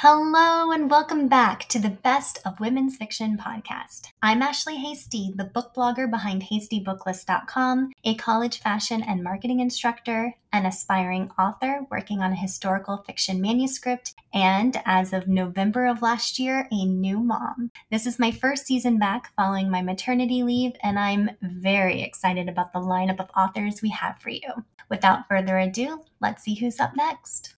Hello, and welcome back to the Best of Women's Fiction podcast. I'm Ashley Hasty, the book blogger behind HastyBooklist.com, a college fashion and marketing instructor, an aspiring author working on a historical fiction manuscript, and as of November of last year, a new mom. This is my first season back following my maternity leave, and I'm very excited about the lineup of authors we have for you. Without further ado, let's see who's up next.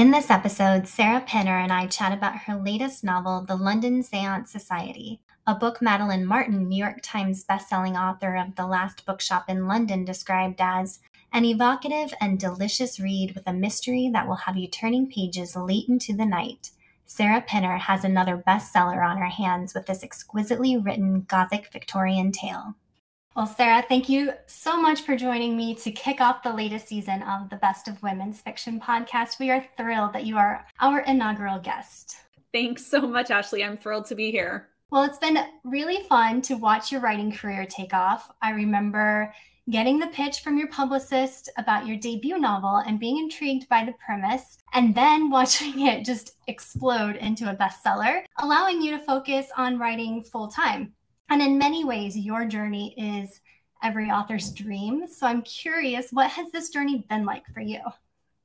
In this episode, Sarah Penner and I chat about her latest novel, The London Seance Society, a book Madeline Martin, New York Times bestselling author of The Last Bookshop in London, described as an evocative and delicious read with a mystery that will have you turning pages late into the night. Sarah Penner has another bestseller on her hands with this exquisitely written Gothic Victorian tale. Well, Sarah, thank you so much for joining me to kick off the latest season of the Best of Women's Fiction podcast. We are thrilled that you are our inaugural guest. Thanks so much, Ashley. I'm thrilled to be here. Well, it's been really fun to watch your writing career take off. I remember getting the pitch from your publicist about your debut novel and being intrigued by the premise, and then watching it just explode into a bestseller, allowing you to focus on writing full time. And in many ways, your journey is every author's dream. So I'm curious, what has this journey been like for you?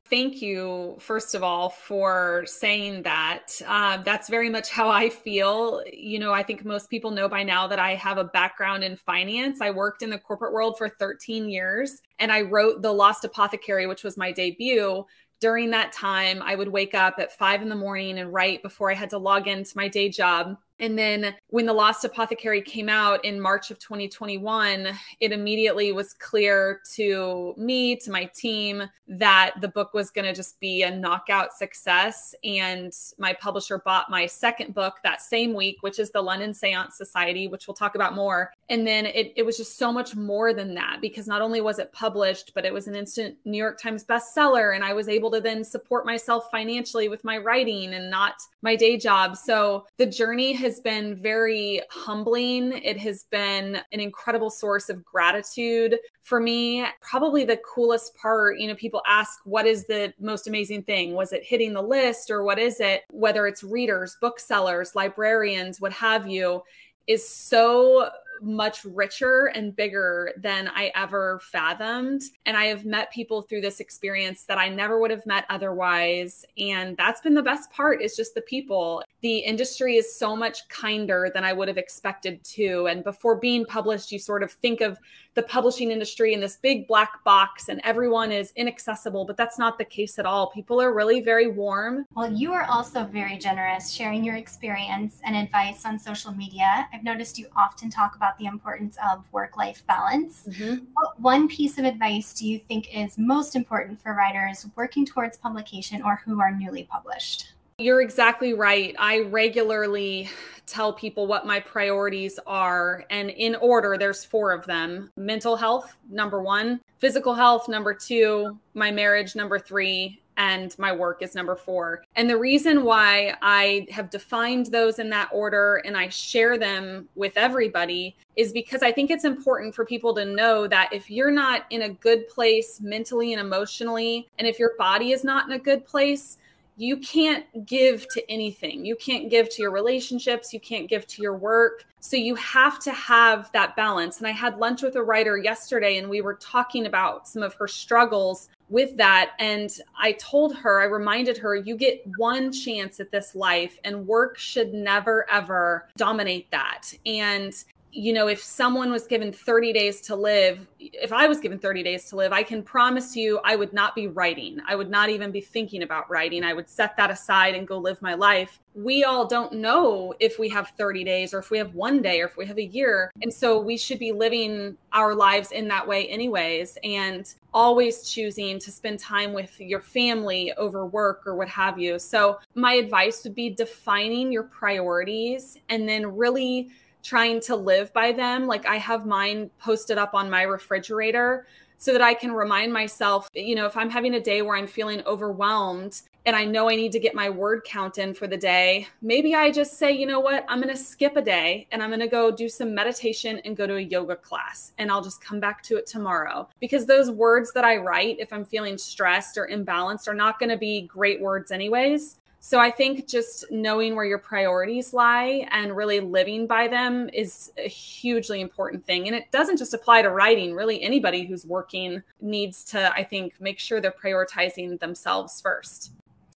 Thank you, first of all, for saying that. Uh, that's very much how I feel. You know, I think most people know by now that I have a background in finance. I worked in the corporate world for 13 years and I wrote The Lost Apothecary, which was my debut. During that time, I would wake up at five in the morning and write before I had to log into my day job. And then when The Lost Apothecary came out in March of 2021, it immediately was clear to me, to my team, that the book was going to just be a knockout success. And my publisher bought my second book that same week, which is The London Seance Society, which we'll talk about more. And then it, it was just so much more than that because not only was it published, but it was an instant New York Times bestseller. And I was able to then support myself financially with my writing and not my day job. So the journey has been very humbling. It has been an incredible source of gratitude for me. Probably the coolest part, you know, people ask, what is the most amazing thing? Was it hitting the list or what is it? Whether it's readers, booksellers, librarians, what have you, is so much richer and bigger than I ever fathomed. And I have met people through this experience that I never would have met otherwise. And that's been the best part is just the people. The industry is so much kinder than I would have expected to. And before being published, you sort of think of the publishing industry in this big black box and everyone is inaccessible, but that's not the case at all. People are really very warm. Well, you are also very generous sharing your experience and advice on social media. I've noticed you often talk about the importance of work life balance. Mm-hmm. What one piece of advice do you think is most important for writers working towards publication or who are newly published? You're exactly right. I regularly tell people what my priorities are. And in order, there's four of them mental health, number one, physical health, number two, my marriage, number three, and my work is number four. And the reason why I have defined those in that order and I share them with everybody is because I think it's important for people to know that if you're not in a good place mentally and emotionally, and if your body is not in a good place, you can't give to anything. You can't give to your relationships. You can't give to your work. So you have to have that balance. And I had lunch with a writer yesterday and we were talking about some of her struggles with that. And I told her, I reminded her, you get one chance at this life and work should never, ever dominate that. And you know, if someone was given 30 days to live, if I was given 30 days to live, I can promise you I would not be writing. I would not even be thinking about writing. I would set that aside and go live my life. We all don't know if we have 30 days or if we have one day or if we have a year. And so we should be living our lives in that way, anyways, and always choosing to spend time with your family over work or what have you. So, my advice would be defining your priorities and then really trying to live by them. Like I have mine posted up on my refrigerator so that I can remind myself, you know, if I'm having a day where I'm feeling overwhelmed and I know I need to get my word count in for the day, maybe I just say, you know what, I'm going to skip a day and I'm going to go do some meditation and go to a yoga class and I'll just come back to it tomorrow. Because those words that I write, if I'm feeling stressed or imbalanced, are not going to be great words, anyways. So I think just knowing where your priorities lie and really living by them is a hugely important thing. And it doesn't just apply to writing, really, anybody who's working needs to, I think, make sure they're prioritizing themselves first.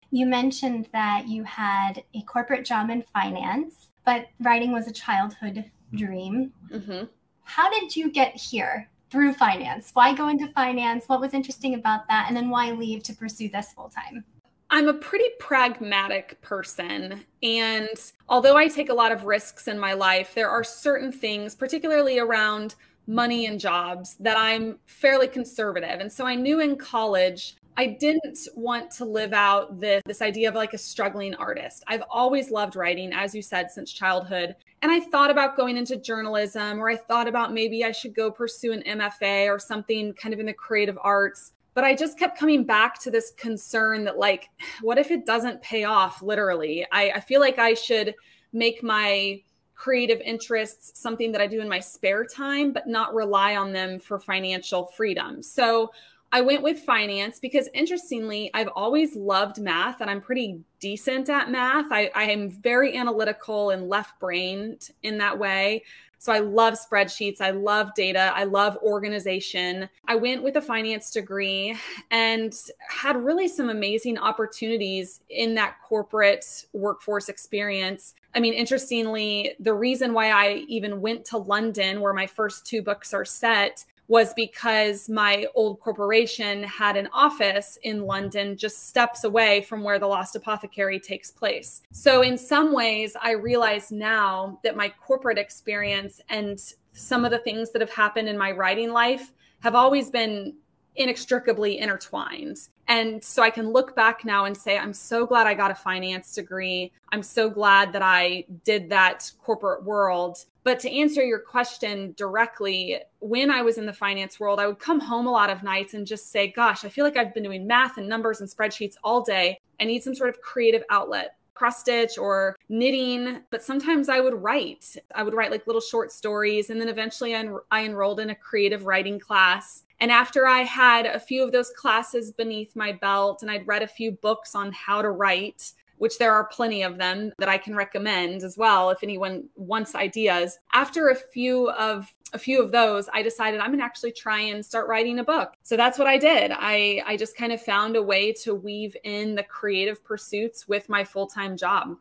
You mentioned that you had a corporate job in finance, but writing was a childhood dream. Mm-hmm. How did you get here through finance? Why go into finance? What was interesting about that? And then why leave to pursue this full time? I'm a pretty pragmatic person. And although I take a lot of risks in my life, there are certain things, particularly around money and jobs, that I'm fairly conservative. And so I knew in college I didn't want to live out this, this idea of like a struggling artist. I've always loved writing, as you said, since childhood. And I thought about going into journalism, or I thought about maybe I should go pursue an MFA or something kind of in the creative arts but I just kept coming back to this concern that, like, what if it doesn't pay off literally? I, I feel like I should make my creative interests something that I do in my spare time, but not rely on them for financial freedom. So I went with finance because interestingly, I've always loved math and I'm pretty decent at math. I, I am very analytical and left brained in that way. So I love spreadsheets. I love data. I love organization. I went with a finance degree and had really some amazing opportunities in that corporate workforce experience. I mean, interestingly, the reason why I even went to London, where my first two books are set, was because my old corporation had an office in London just steps away from where the Lost Apothecary takes place. So, in some ways, I realize now that my corporate experience and some of the things that have happened in my writing life have always been inextricably intertwined. And so I can look back now and say, I'm so glad I got a finance degree. I'm so glad that I did that corporate world. But to answer your question directly, when I was in the finance world, I would come home a lot of nights and just say, Gosh, I feel like I've been doing math and numbers and spreadsheets all day. I need some sort of creative outlet cross stitch or knitting, but sometimes I would write. I would write like little short stories. And then eventually I, en- I enrolled in a creative writing class. And after I had a few of those classes beneath my belt and I'd read a few books on how to write, which there are plenty of them that I can recommend as well if anyone wants ideas. After a few of a few of those, I decided I'm going to actually try and start writing a book. So that's what I did. I I just kind of found a way to weave in the creative pursuits with my full-time job.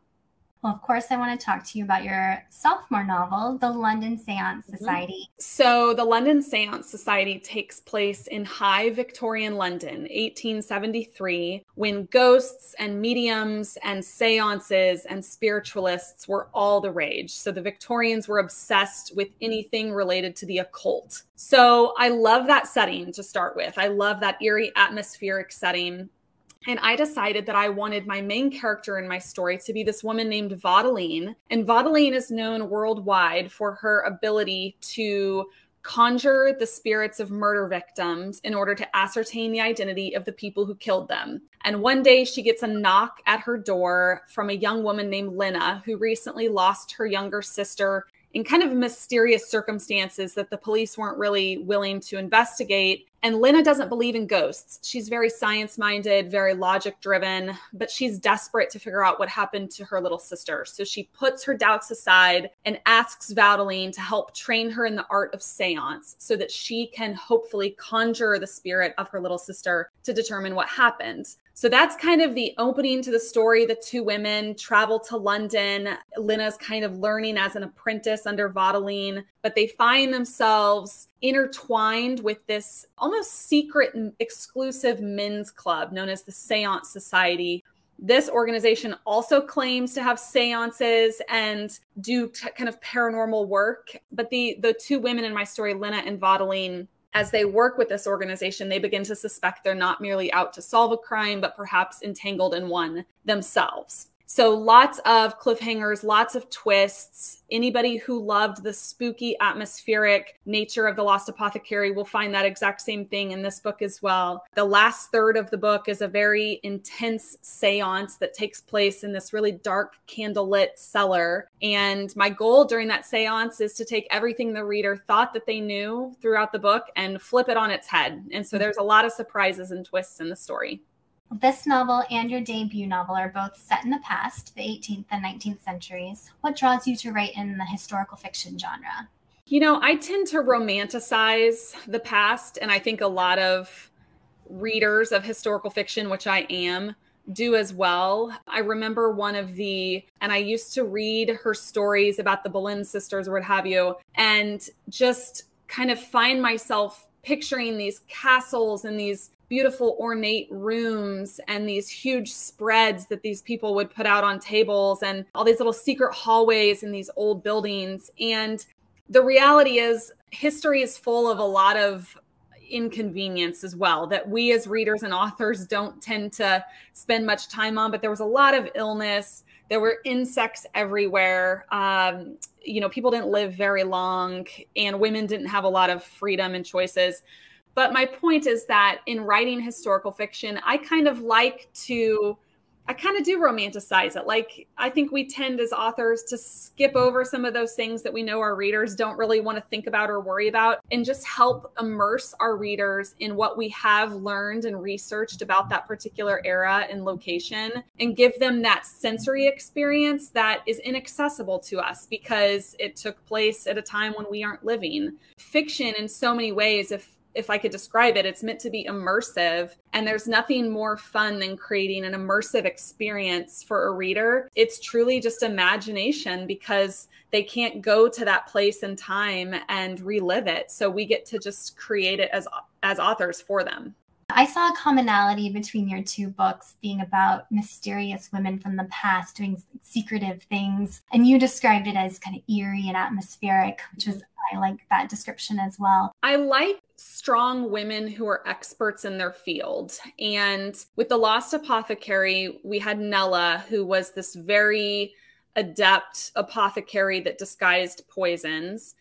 Well, of course, I want to talk to you about your sophomore novel, The London Seance mm-hmm. Society. So, the London Seance Society takes place in high Victorian London, 1873, when ghosts and mediums and seances and spiritualists were all the rage. So, the Victorians were obsessed with anything related to the occult. So, I love that setting to start with. I love that eerie atmospheric setting. And I decided that I wanted my main character in my story to be this woman named Vaudeline. And Vaudeline is known worldwide for her ability to conjure the spirits of murder victims in order to ascertain the identity of the people who killed them. And one day she gets a knock at her door from a young woman named Lena who recently lost her younger sister in kind of mysterious circumstances that the police weren't really willing to investigate. And Lena doesn't believe in ghosts. She's very science minded, very logic driven, but she's desperate to figure out what happened to her little sister. So she puts her doubts aside and asks Vaudeline to help train her in the art of seance so that she can hopefully conjure the spirit of her little sister to determine what happened. So that's kind of the opening to the story. The two women travel to London. Lena's kind of learning as an apprentice under Vaudeline, but they find themselves intertwined with this almost secret and exclusive men's club known as the Seance Society. This organization also claims to have seances and do t- kind of paranormal work. But the the two women in my story, Lena and Vaudeline, as they work with this organization, they begin to suspect they're not merely out to solve a crime, but perhaps entangled in one themselves. So lots of cliffhangers, lots of twists. Anybody who loved the spooky, atmospheric nature of The Lost Apothecary will find that exact same thing in this book as well. The last third of the book is a very intense seance that takes place in this really dark, candlelit cellar. And my goal during that seance is to take everything the reader thought that they knew throughout the book and flip it on its head. And so mm-hmm. there's a lot of surprises and twists in the story. This novel and your debut novel are both set in the past, the 18th and 19th centuries. What draws you to write in the historical fiction genre? You know, I tend to romanticize the past, and I think a lot of readers of historical fiction, which I am, do as well. I remember one of the, and I used to read her stories about the Boleyn sisters or what have you, and just kind of find myself picturing these castles and these beautiful ornate rooms and these huge spreads that these people would put out on tables and all these little secret hallways in these old buildings. And the reality is, history is full of a lot of inconvenience as well that we as readers and authors don't tend to spend much time on. But there was a lot of illness. There were insects everywhere. Um, you know, people didn't live very long, and women didn't have a lot of freedom and choices. But my point is that in writing historical fiction, I kind of like to, I kind of do romanticize it. Like, I think we tend as authors to skip over some of those things that we know our readers don't really want to think about or worry about and just help immerse our readers in what we have learned and researched about that particular era and location and give them that sensory experience that is inaccessible to us because it took place at a time when we aren't living. Fiction, in so many ways, if if I could describe it, it's meant to be immersive. And there's nothing more fun than creating an immersive experience for a reader. It's truly just imagination because they can't go to that place and time and relive it. So we get to just create it as as authors for them. I saw a commonality between your two books being about mysterious women from the past doing secretive things. And you described it as kind of eerie and atmospheric, which was, I like that description as well. I like strong women who are experts in their field. And with The Lost Apothecary, we had Nella, who was this very adept apothecary that disguised poisons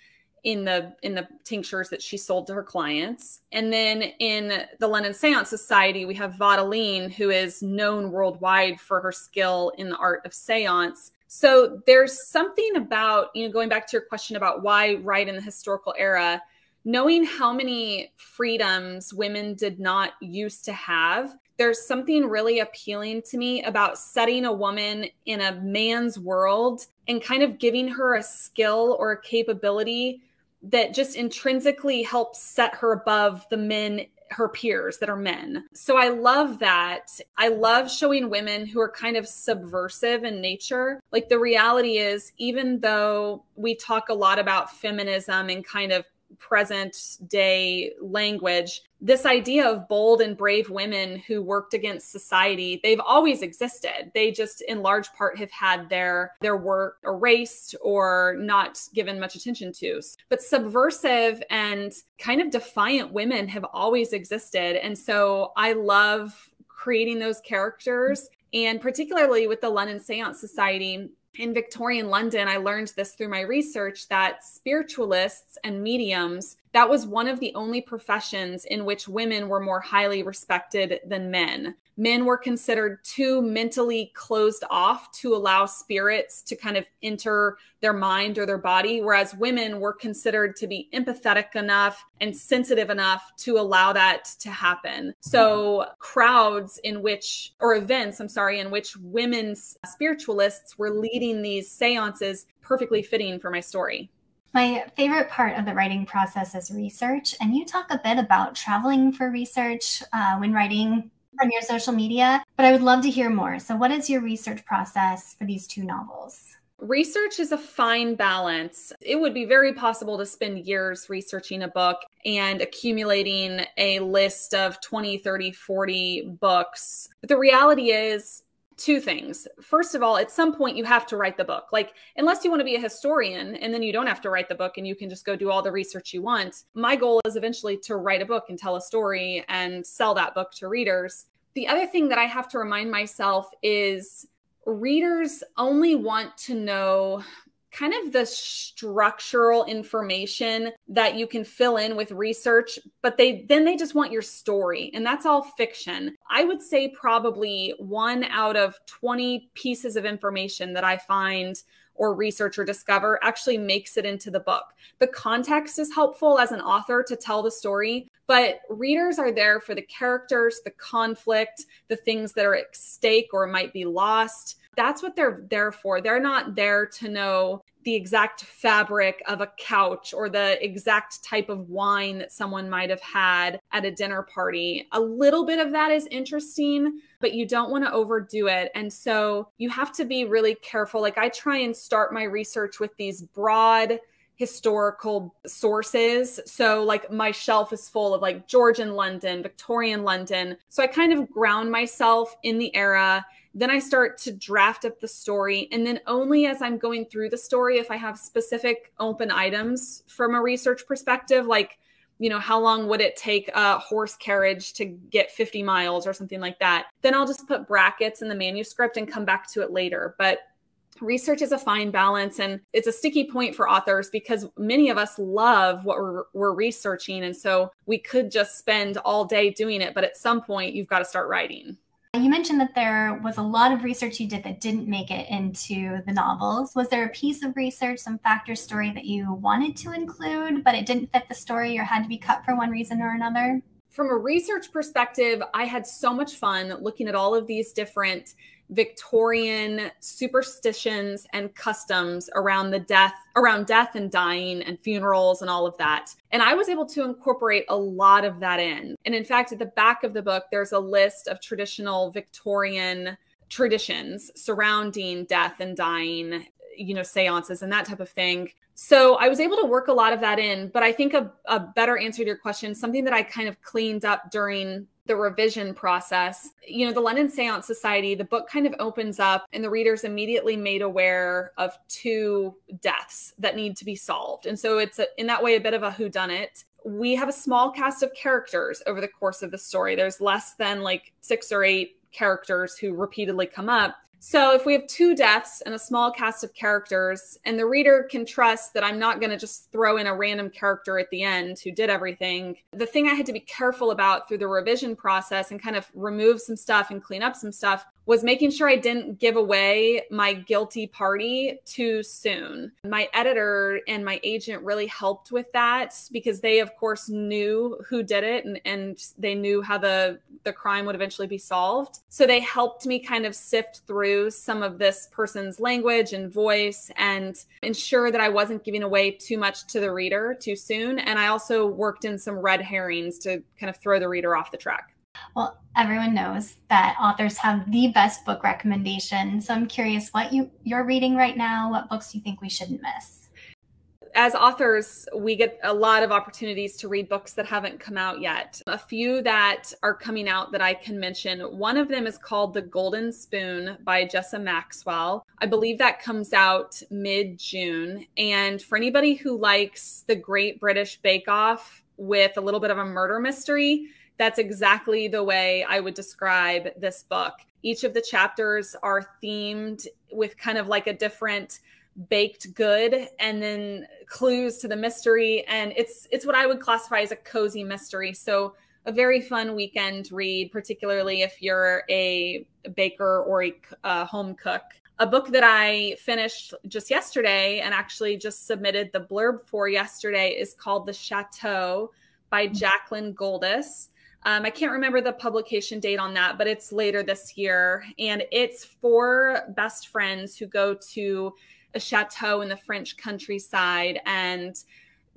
in the in the tinctures that she sold to her clients. And then in the London Seance Society, we have Vaudeline, who is known worldwide for her skill in the art of seance. So there's something about, you know, going back to your question about why right in the historical era, knowing how many freedoms women did not used to have there's something really appealing to me about setting a woman in a man's world and kind of giving her a skill or a capability that just intrinsically helps set her above the men her peers that are men. So I love that. I love showing women who are kind of subversive in nature. Like the reality is, even though we talk a lot about feminism and kind of present day language this idea of bold and brave women who worked against society they've always existed. They just in large part have had their their work erased or not given much attention to. But subversive and kind of defiant women have always existed. And so i love creating those characters and particularly with the london seance society in Victorian London, I learned this through my research that spiritualists and mediums, that was one of the only professions in which women were more highly respected than men. Men were considered too mentally closed off to allow spirits to kind of enter their mind or their body, whereas women were considered to be empathetic enough and sensitive enough to allow that to happen. So, crowds in which, or events, I'm sorry, in which women's spiritualists were leading these seances, perfectly fitting for my story. My favorite part of the writing process is research, and you talk a bit about traveling for research uh, when writing from your social media, but I would love to hear more. So, what is your research process for these two novels? Research is a fine balance. It would be very possible to spend years researching a book and accumulating a list of 20, 30, 40 books. But the reality is, two things. First of all, at some point you have to write the book. Like, unless you want to be a historian and then you don't have to write the book and you can just go do all the research you want. My goal is eventually to write a book and tell a story and sell that book to readers. The other thing that I have to remind myself is readers only want to know kind of the structural information that you can fill in with research but they then they just want your story and that's all fiction i would say probably one out of 20 pieces of information that i find or research or discover actually makes it into the book. The context is helpful as an author to tell the story, but readers are there for the characters, the conflict, the things that are at stake or might be lost. That's what they're there for. They're not there to know the exact fabric of a couch or the exact type of wine that someone might have had at a dinner party. A little bit of that is interesting, but you don't want to overdo it. And so you have to be really careful. Like I try and start my research with these broad, historical sources. So, like, my shelf is full of like Georgian London, Victorian London. So, I kind of ground myself in the era then I start to draft up the story. And then only as I'm going through the story, if I have specific open items from a research perspective, like, you know, how long would it take a horse carriage to get 50 miles or something like that, then I'll just put brackets in the manuscript and come back to it later. But research is a fine balance and it's a sticky point for authors because many of us love what we're, we're, researching and so we could just spend all day doing it but at some point you've got to start writing you mentioned that there was a lot of research you did that didn't make it into the novels. Was there a piece of research, some factor story that you wanted to include, but it didn't fit the story or had to be cut for one reason or another? From a research perspective, I had so much fun looking at all of these different Victorian superstitions and customs around the death, around death and dying and funerals and all of that. And I was able to incorporate a lot of that in. And in fact, at the back of the book, there's a list of traditional Victorian traditions surrounding death and dying, you know, seances and that type of thing. So I was able to work a lot of that in. But I think a, a better answer to your question, something that I kind of cleaned up during the revision process. You know, the London Seance Society, the book kind of opens up, and the reader's immediately made aware of two deaths that need to be solved. And so it's a, in that way a bit of a whodunit. We have a small cast of characters over the course of the story. There's less than like six or eight characters who repeatedly come up. So if we have two deaths and a small cast of characters, and the reader can trust that I'm not going to just throw in a random character at the end who did everything, the thing I had to be careful about through the revision process and kind of remove some stuff and clean up some stuff was making sure I didn't give away my guilty party too soon. My editor and my agent really helped with that because they, of course, knew who did it and, and they knew how the, the crime would eventually be solved. So they helped me kind of sift through some of this person's language and voice and ensure that I wasn't giving away too much to the reader too soon. And I also worked in some red herrings to kind of throw the reader off the track. Well, everyone knows that authors have the best book recommendations. So I'm curious what you you're reading right now, what books you think we shouldn't miss. As authors, we get a lot of opportunities to read books that haven't come out yet. A few that are coming out that I can mention. One of them is called The Golden Spoon by Jessa Maxwell. I believe that comes out mid June. And for anybody who likes the Great British Bake Off with a little bit of a murder mystery, that's exactly the way I would describe this book. Each of the chapters are themed with kind of like a different baked good and then clues to the mystery and it's it's what I would classify as a cozy mystery. So a very fun weekend read, particularly if you're a baker or a, a home cook. A book that I finished just yesterday and actually just submitted the blurb for yesterday is called The Chateau by mm-hmm. Jaclyn Goldis. Um, I can't remember the publication date on that, but it's later this year. And it's four best friends who go to a chateau in the French countryside. And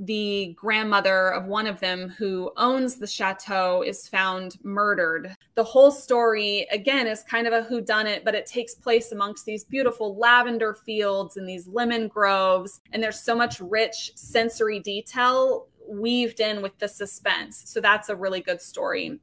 the grandmother of one of them who owns the chateau is found murdered. The whole story, again, is kind of a whodunit, but it takes place amongst these beautiful lavender fields and these lemon groves. And there's so much rich sensory detail weaved in with the suspense. So that's a really good story.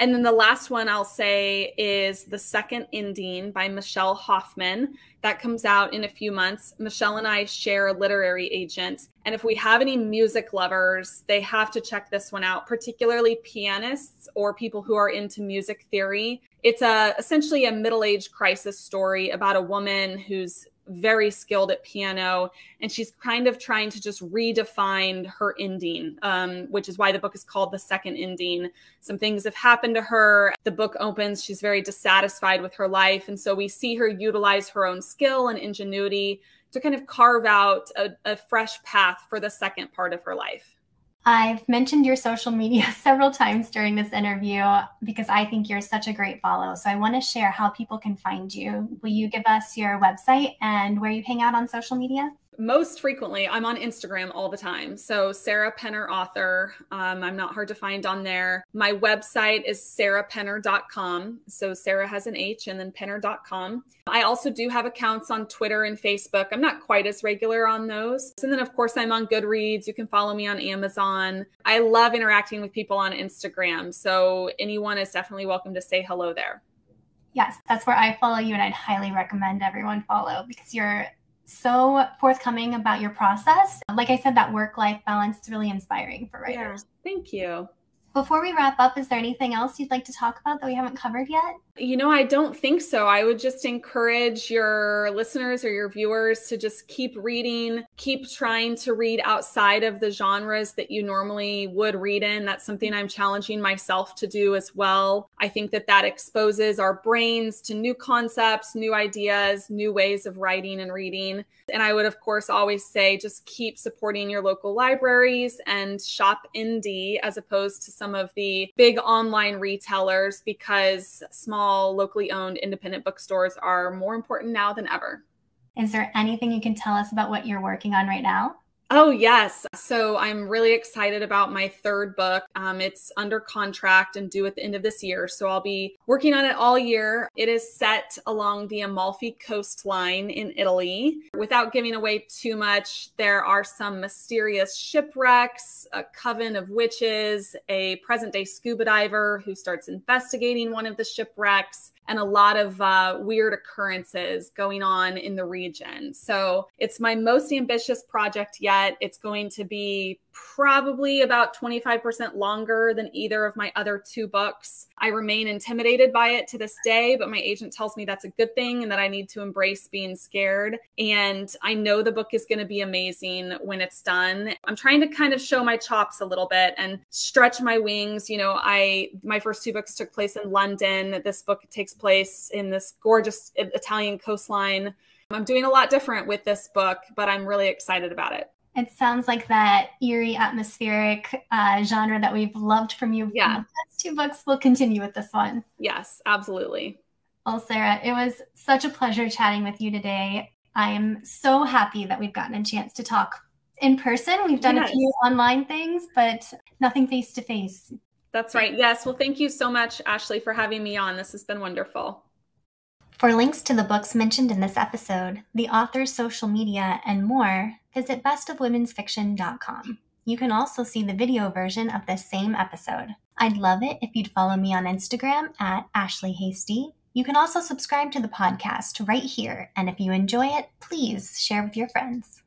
And then the last one I'll say is The Second Ending by Michelle Hoffman. That comes out in a few months. Michelle and I share a literary agent. And if we have any music lovers, they have to check this one out, particularly pianists or people who are into music theory. It's a essentially a middle-age crisis story about a woman who's very skilled at piano and she's kind of trying to just redefine her ending um, which is why the book is called the second ending. Some things have happened to her. The book opens she's very dissatisfied with her life and so we see her utilize her own skill and ingenuity to kind of carve out a, a fresh path for the second part of her life I've mentioned your social media several times during this interview because I think you're such a great follow. So I want to share how people can find you. Will you give us your website and where you hang out on social media? Most frequently i'm on instagram all the time. So sarah penner author um, i'm not hard to find on there. My website is sarahpenner.com so sarah has an h and then penner.com i also do have accounts on twitter and facebook. I'm not quite as regular on those. And then of course i'm on goodreads. You can follow me on amazon. I love interacting with people on instagram. So anyone is definitely welcome to say hello there. Yes that's where i follow you and i'd highly recommend everyone follow because you're so forthcoming about your process. Like I said, that work life balance is really inspiring for writers. Yeah, thank you. Before we wrap up, is there anything else you'd like to talk about that we haven't covered yet? You know, I don't think so. I would just encourage your listeners or your viewers to just keep reading, keep trying to read outside of the genres that you normally would read in. That's something I'm challenging myself to do as well. I think that that exposes our brains to new concepts, new ideas, new ways of writing and reading. And I would, of course, always say just keep supporting your local libraries and shop indie as opposed to some of the big online retailers because small small, locally owned independent bookstores are more important now than ever. Is there anything you can tell us about what you're working on right now? Oh, yes. So I'm really excited about my third book. Um, it's under contract and due at the end of this year. So I'll be working on it all year. It is set along the Amalfi coastline in Italy. Without giving away too much, there are some mysterious shipwrecks, a coven of witches, a present day scuba diver who starts investigating one of the shipwrecks, and a lot of uh, weird occurrences going on in the region. So it's my most ambitious project yet. It's going to be probably about 25% longer than either of my other two books. I remain intimidated by it to this day, but my agent tells me that's a good thing and that I need to embrace being scared. And I know the book is going to be amazing when it's done. I'm trying to kind of show my chops a little bit and stretch my wings. You know, I my first two books took place in London. This book takes place in this gorgeous Italian coastline. I'm doing a lot different with this book, but I'm really excited about it. It sounds like that eerie, atmospheric uh, genre that we've loved from you. Yeah. The two books will continue with this one. Yes, absolutely. Well, Sarah, it was such a pleasure chatting with you today. I am so happy that we've gotten a chance to talk in person. We've done yes. a few online things, but nothing face to face. That's right. Yes. Well, thank you so much, Ashley, for having me on. This has been wonderful. For links to the books mentioned in this episode, the author's social media, and more, visit bestofwomensfiction.com. You can also see the video version of this same episode. I'd love it if you'd follow me on Instagram at Ashley Hasty. You can also subscribe to the podcast right here, and if you enjoy it, please share with your friends.